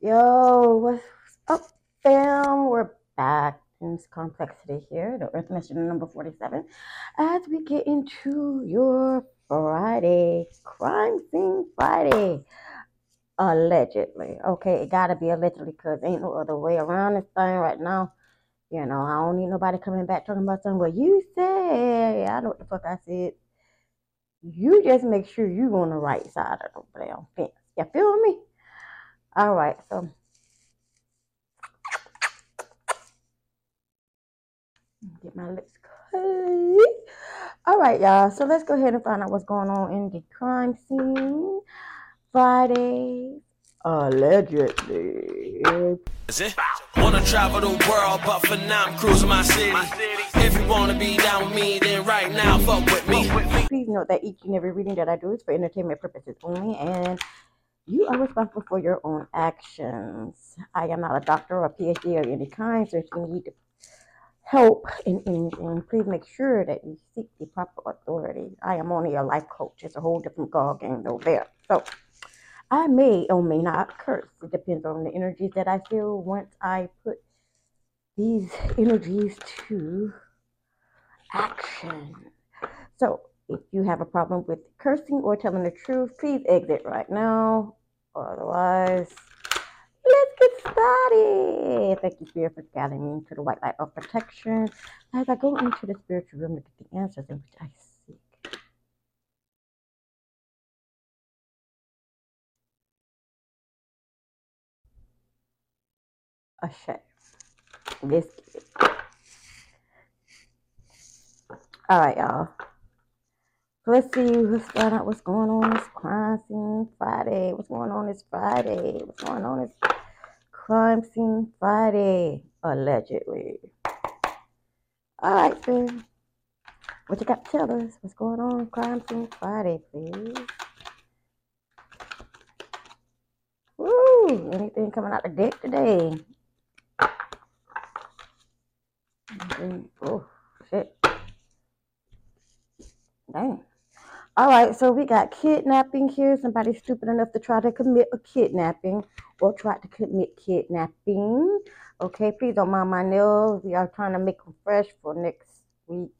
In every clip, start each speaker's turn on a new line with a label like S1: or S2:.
S1: Yo, what's up, fam? We're back in Karmplexity here, the Earth Mission number 47, as we get into your Friday, Crime Scene Friday. Allegedly. Okay, it gotta be allegedly because ain't no other way around this thing right now. You know, I don't need nobody coming back talking about something. Well, you said, I know what the fuck I said. You just make sure you on the right side of the damn fence. You feel me? All right, so get my lips clean. All right, y'all. So let's go ahead and find out what's going on in the crime scene. Friday, allegedly.
S2: Is it? Wanna travel the world, but for now I'm cruising my city. If you wanna be down with me, then right now fuck with me.
S1: Please note that each and every reading that I do is for entertainment purposes only, and you are responsible for your own actions. I am not a doctor or a PhD or any kind, so if you need help in anything, please make sure that you seek the proper authority. I am only a life coach. It's a whole different ball game over there. So I may or may not curse. It depends on the energies that I feel once I put these energies to action. So if you have a problem with cursing or telling the truth, please exit right now. Otherwise, let's get started. Thank you, Spirit, for guiding me into the white light of protection as I go into the spiritual room to get the answers in which I seek. Ashe. This. All right, y'all. Let's see. Let's find out what's going on this crime scene Friday. What's going on this Friday? What's going on this crime scene Friday? Allegedly. All right, then. What you got to tell us? What's going on crime scene Friday, please? Woo! Anything coming out the deck today? Oh, shit. Dang. All right, so we got kidnapping here. Somebody stupid enough to try to commit a kidnapping or try to commit kidnapping. Okay, please don't mind my nails. We are trying to make them fresh for next week.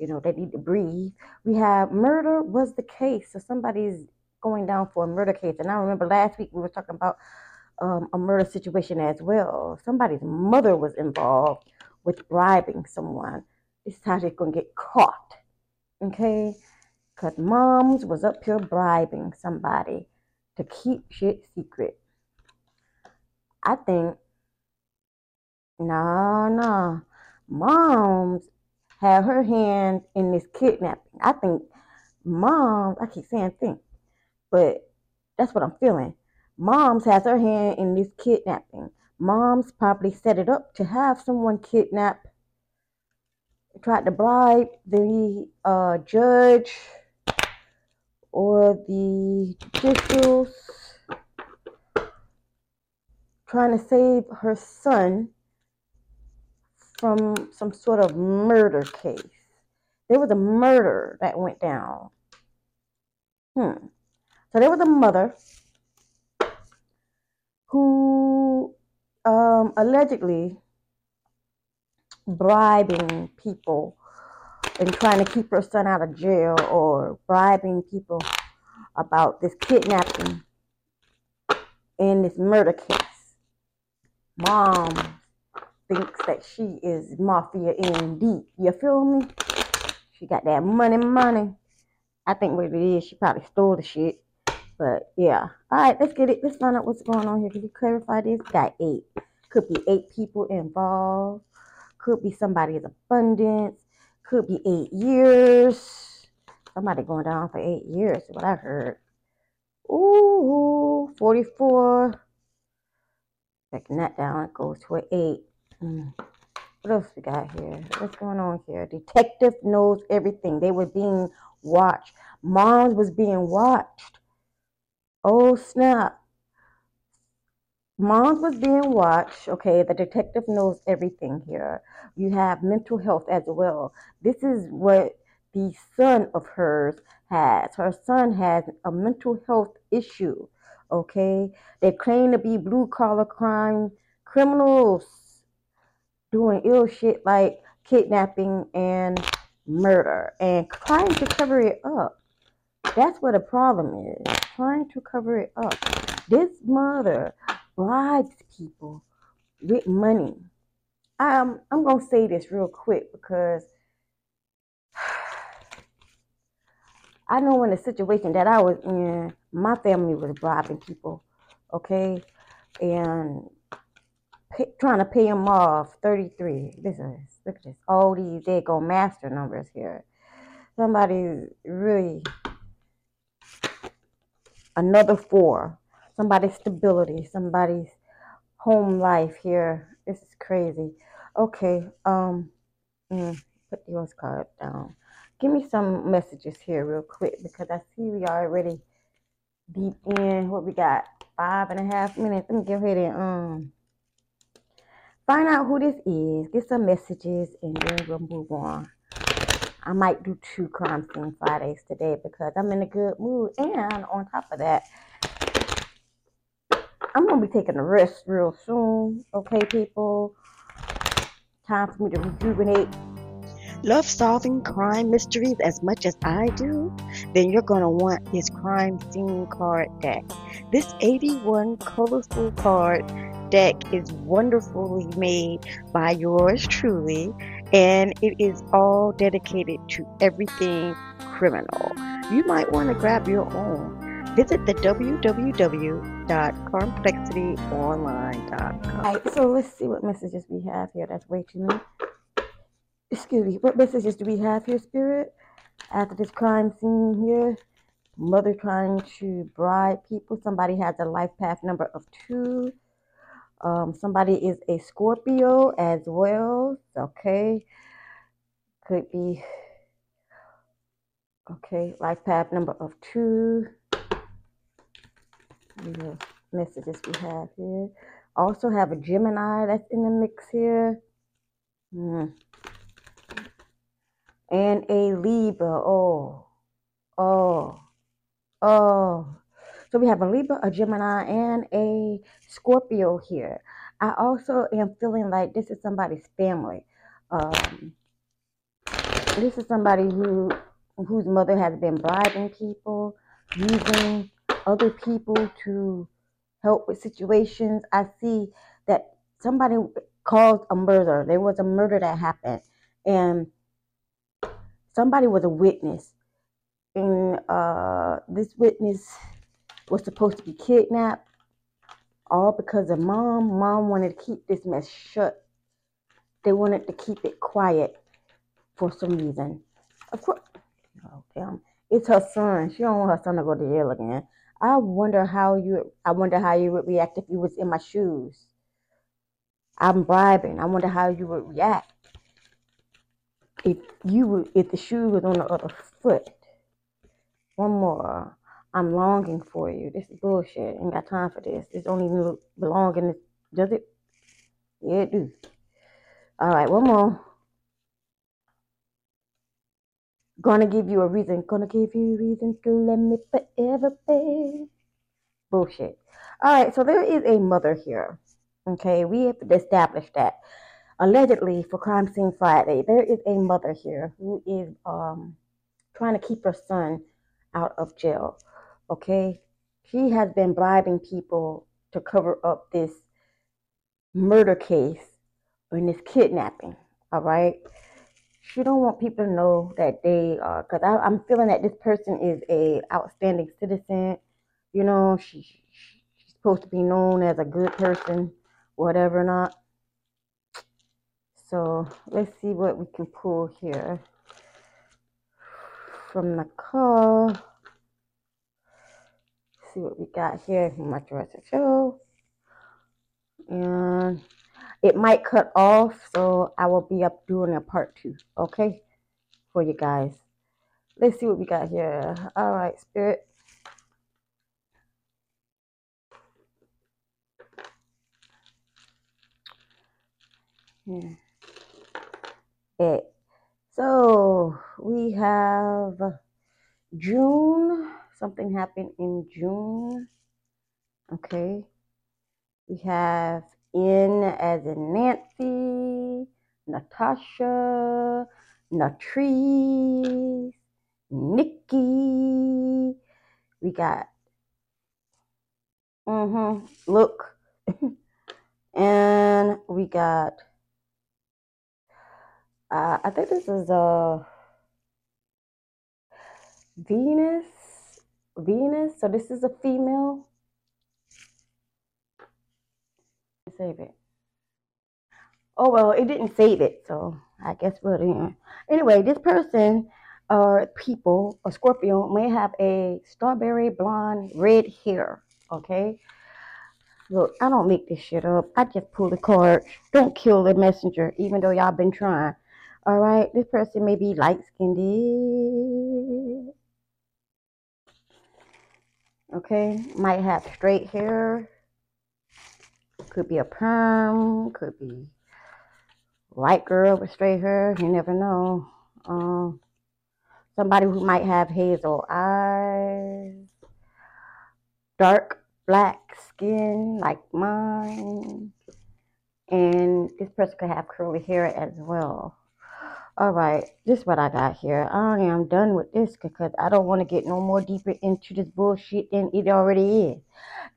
S1: You know, they need to breathe. We have murder was the case. So somebody's going down for a murder case. And I remember last week we were talking about um, a murder situation as well. Somebody's mother was involved with bribing someone. This is how they're going to get caught. Okay? Because moms was up here bribing somebody to keep shit secret. I think, no, no. Moms have her hand in this kidnapping. I think moms, I keep saying think, but that's what I'm feeling. Moms has her hand in this kidnapping. Moms probably set it up to have someone kidnap, tried to bribe the uh, judge or the officials trying to save her son from some sort of murder case. There was a murder that went down. Hmm. So there was a mother who um, allegedly bribing people and trying to keep her son out of jail or bribing people about this kidnapping and this murder case. Mom thinks that she is mafia in deep. You feel me? She got that money, money. I think what it is, she probably stole the shit. But yeah. All right, let's get it. Let's find out what's going on here. Can you clarify this? Got eight. Could be eight people involved. Could be somebody's abundance. Could be eight years. Somebody going down for eight years, what I heard. Ooh, 44. Checking that down, it goes to an eight. Mm. What else we got here? What's going on here? Detective knows everything. They were being watched. Moms was being watched. Oh snap. Moms was being watched. Okay, the detective knows everything here. You have mental health as well. This is what the son of hers has. Her son has a mental health issue. Okay, they claim to be blue collar crime criminals doing ill shit like kidnapping and murder and trying to cover it up. That's what the problem is. Trying to cover it up. This mother bribes people with money. Um, I'm gonna say this real quick because I know in the situation that I was in, my family was bribing people, okay, and pay, trying to pay them off. Thirty-three. Is look at this. All these they go master numbers here. Somebody's really another four. Somebody's stability. Somebody's home life here. This is crazy. Okay. Um. mm, put yours card down. Give me some messages here real quick because I see we already deep in what we got five and a half minutes. Let me go ahead and um find out who this is. Get some messages and then we'll move on. I might do two crime scene Fridays today because I'm in a good mood. And on top of that, I'm gonna be taking a rest real soon. Okay, people. Time for me to rejuvenate. Love solving crime mysteries as much as I do? Then you're gonna want this crime scene card deck. This 81 colorful card deck is wonderfully made by yours truly, and it is all dedicated to everything criminal. You might want to grab your own. Visit the www.karmplexityonline.com. All right, so let's see what messages we have here. That's way too many. Excuse me. What messages do we have here, Spirit? After this crime scene here, mother trying to bribe people. Somebody has a life path number of two. Um, somebody is a Scorpio as well. Okay. Could be okay. Life path number of two. Messages we have here. Also have a Gemini that's in the mix here. Hmm. And a Libra. Oh. Oh. Oh. So we have a Libra, a Gemini, and a Scorpio here. I also am feeling like this is somebody's family. Um, this is somebody who whose mother has been bribing people, using other people to help with situations. I see that somebody caused a murder. There was a murder that happened, and somebody was a witness. And uh, this witness was supposed to be kidnapped, all because of mom. Mom wanted to keep this mess shut. They wanted to keep it quiet for some reason. Of course, oh damn, it's her son. She don't want her son to go to jail again. I wonder how you. I wonder how you would react if you was in my shoes. I'm bribing. I wonder how you would react if you would, if the shoe was on the other foot. One more. I'm longing for you. This is bullshit. Ain't got time for this. This don't even belong in this. Does it? Yeah, it do. All right, one more. Gonna give you a reason. Gonna give you a reason to let me forever be. Bullshit. All right, so there is a mother here. Okay, we have to establish that. Allegedly, for Crime Scene Friday, there is a mother here who is um trying to keep her son out of jail. Okay, she has been bribing people to cover up this murder case and this kidnapping. All right, she don't want people to know that they uh, are because I'm feeling that this person is a outstanding citizen. You know, she, she she's supposed to be known as a good person, whatever not. So let's see what we can pull here from the call. See what we got here my Jurassic Show. And it might cut off, so I will be up doing a part two, okay, for you guys. Let's see what we got here. All right, Spirit. Yeah. It. So we have June. Something happened in June. Okay. We have N as in Nancy, Natasha, Natrice, Nikki. We got mm-hmm, look, and we got. Uh, I think this is a Venus. Venus. So this is a female. Save it. Oh well, it didn't save it, so I guess we're in. Anyway, this person or people or Scorpio may have a strawberry blonde red hair. Okay. Look, I don't make this shit up. I just pull the card. Don't kill the messenger, even though y'all been trying. All right. This person may be light skinned. Okay. Might have straight hair. Could be a perm. Could be white girl with straight hair. You never know. Um, somebody who might have hazel eyes, dark black skin like mine, and this person could have curly hair as well. All right, this is what I got here. I am done with this because I don't want to get no more deeper into this bullshit than it already is.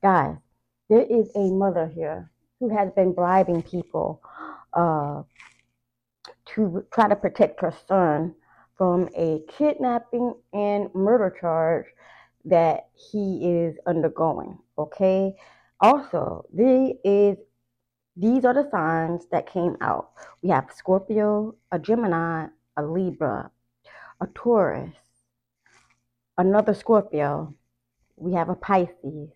S1: Guys, there is a mother here who has been bribing people uh, to try to protect her son from a kidnapping and murder charge that he is undergoing. Okay. Also, there is these are the signs that came out. We have Scorpio, a Gemini, a Libra, a Taurus, another Scorpio. We have a Pisces,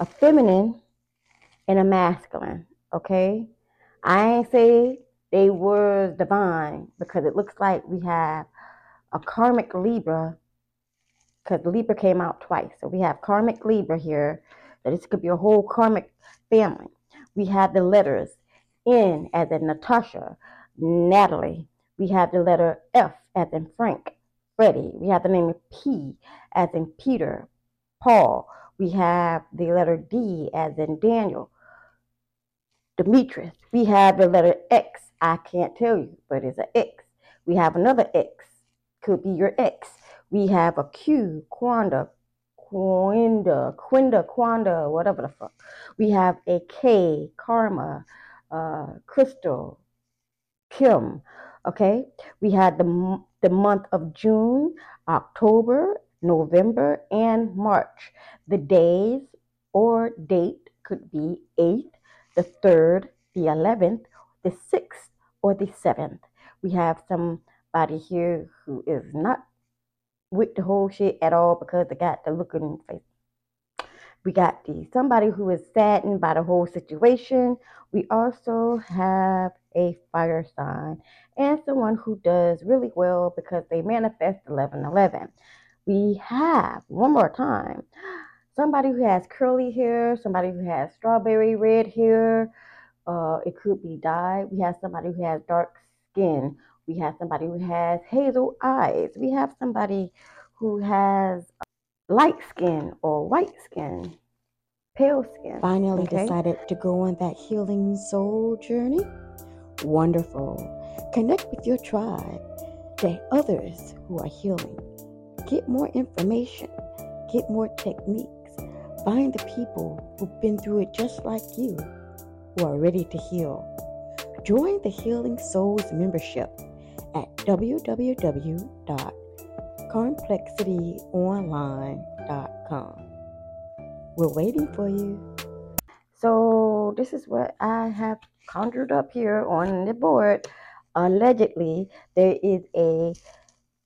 S1: a feminine, and a masculine. Okay. I ain't say they were divine because it looks like we have a karmic Libra because Libra came out twice. So we have karmic Libra here. That this could be a whole karmic family. We have the letters N as in Natasha, Natalie. We have the letter F as in Frank, Freddie. We have the name P as in Peter, Paul. We have the letter D as in Daniel, Demetrius. We have the letter X. I can't tell you, but it's an X. We have another X. Could be your X. We have a Q, Quanda, Quinda, Quinda, Quanda, whatever the fuck. We have a K, Karma, uh, Crystal, Kim. Okay, we had the the month of June, October, November, and March. The days or date could be eighth, the third, the eleventh, the sixth, or the seventh. We have somebody here who is not with the whole shit at all because they got the look in face. We got the somebody who is saddened by the whole situation. We also have a fire sign and someone who does really well because they manifest 1111. We have one more time somebody who has curly hair, somebody who has strawberry red hair. Uh, it could be dyed. We have somebody who has dark skin. We have somebody who has hazel eyes. We have somebody who has light skin or white skin, pale skin.
S3: Finally
S1: okay?
S3: decided to go on that healing soul journey? Wonderful. Connect with your tribe, the others who are healing. Get more information, get more techniques. Find the people who've been through it just like you, who are ready to heal. Join the Healing Souls membership at www.karmplexityonline.com. We're waiting for you.
S1: So this is what I have conjured up here on the board. Allegedly, there is a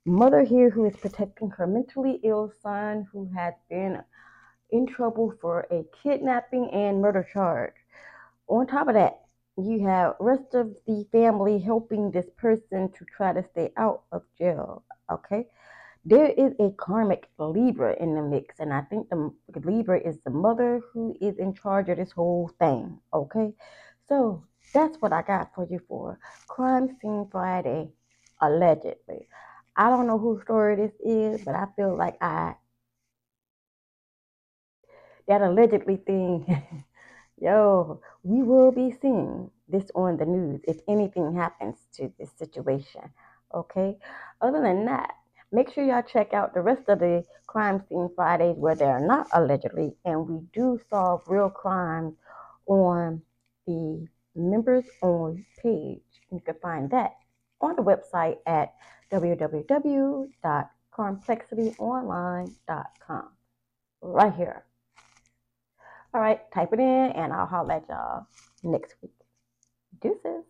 S1: mother here who is protecting her mentally ill son who has been in trouble for a kidnapping and murder charge. On top of that, you have rest of the family helping this person to try to stay out of jail. Okay. There is a karmic Libra in the mix, and I think the Libra is the mother who is in charge of this whole thing. Okay. So that's what I got for you for Crime Scene Friday, allegedly. I don't know whose story this is, but I feel like I that allegedly thing. Yo, we will be seeing this on the news if anything happens to this situation. Okay. Other than that, make sure y'all check out the rest of the crime scene Fridays where they're not allegedly, and we do solve real crimes on the members only page. You can find that on the website at www.karmplexityonline.com. Right here. All right, type it in and I'll holler at y'all next week. Deuces.